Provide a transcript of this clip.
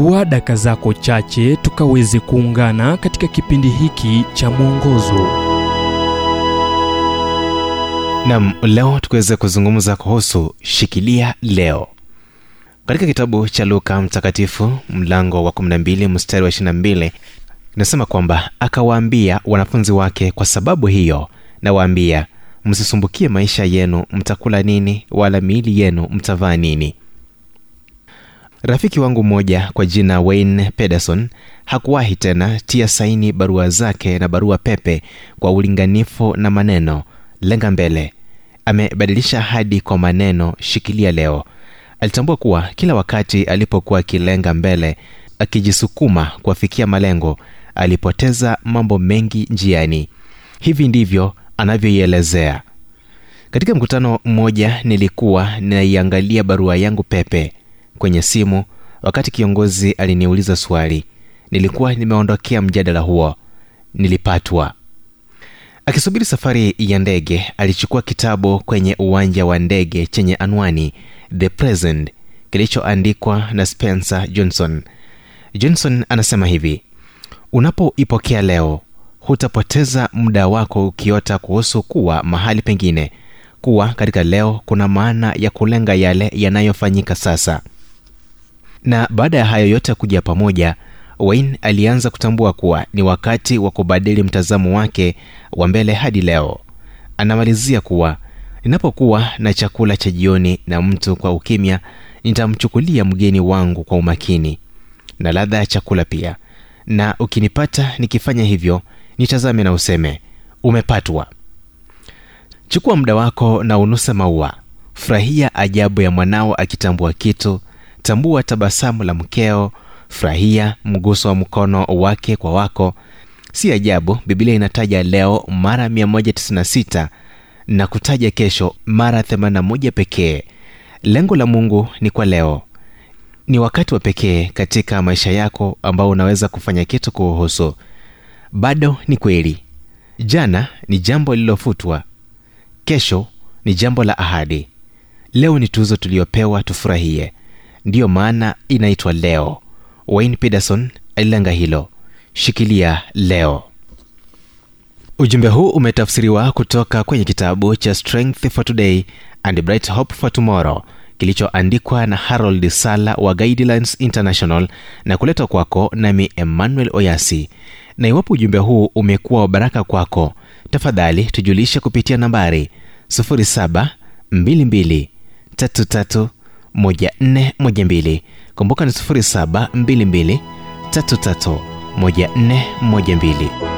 chukua daka zako chache tukaweze kuungana katika kipindi hiki cha mwongozo. Nam leo tukiweze kuzungumza kuhusu shikilia leo. Katika kitabu cha luka mtakatifu mlango wa 12 mstari wa 22 inasema kwamba akawaambia wanafunzi wake kwa sababu hiyo nawaambia msisumbukie maisha yenu mtakula nini wala miili yenu mtavaa nini rafiki wangu mmoja kwa jina wayne pederson hakuwahi tena tia saini barua zake na barua pepe kwa ulinganifu na maneno lenga mbele. Amebadilisha hadi kwa maneno shikilia leo. Alitambua kuwa kila wakati alipokuwa akilenga mbele akijisukuma kuafikia malengo alipoteza mambo mengi njiani. Hivi ndivyo anavyoielezea. Katika mkutano mmoja nilikuwa ninaiangalia barua yangu pepe kwenye simu wakati kiongozi aliniuliza swali nilikuwa nimeondokea mjadala huo. Nilipatwa. Akisubiri safari ya ndege alichukua kitabu kwenye uwanja wa ndege chenye anwani the present kilichoandikwa na spencer johnson. Johnson anasema hivi unapoipokea leo hutapoteza muda wako ukiota kuhusu kuwa mahali pengine. Kuwa katika leo kuna maana ya kulenga yale yanayofanyika sasa na baada ya hayo yote kuja pamoja wayne alianza kutambua kuwa ni wakati wa kubadili mtazamo wake wa mbele hadi leo. Anamalizia kuwa ninapokuwa na chakula cha jioni na mtu kwa ukimya nitamchukulia mgeni wangu kwa umakini na ladha ya chakula pia. Na ukinipata nikifanya hivyo nitazame na useme umepatwa chukua muda wako na unuse maua. Furahia ajabu ya mwanao akitambua kitu tambua tabasamu la mkeo furahia mguso wa mkono wake kwa wako. Si ajabu biblia inataja leo mara 196 na kutaja kesho mara 81 pekee. Lengo la mungu ni kwa leo. Ni wakati wa pekee katika maisha yako ambao unaweza kufanya kitu kuhusu. Bado ni kweli. Jana ni jambo lililofutwa. Kesho ni jambo la ahadi. Leo ni tuzo tuliyopewa tufurahie ndiyo maana inaitwa leo. Wayne peterson alilenga hilo. Shikilia leo. Ujumbe huu umetafsiriwa kutoka kwenye kitabu cha strength for today and bright hope for tomorrow kilichoandikwa na harold sala wa guidelines international na kuletwa kwako nami emmanuel oyasi. Na iwapo ujumbe huu umekuwa wa baraka kwako tafadhali tujulishe kupitia nambari 722331412 kumbuka ni 722331412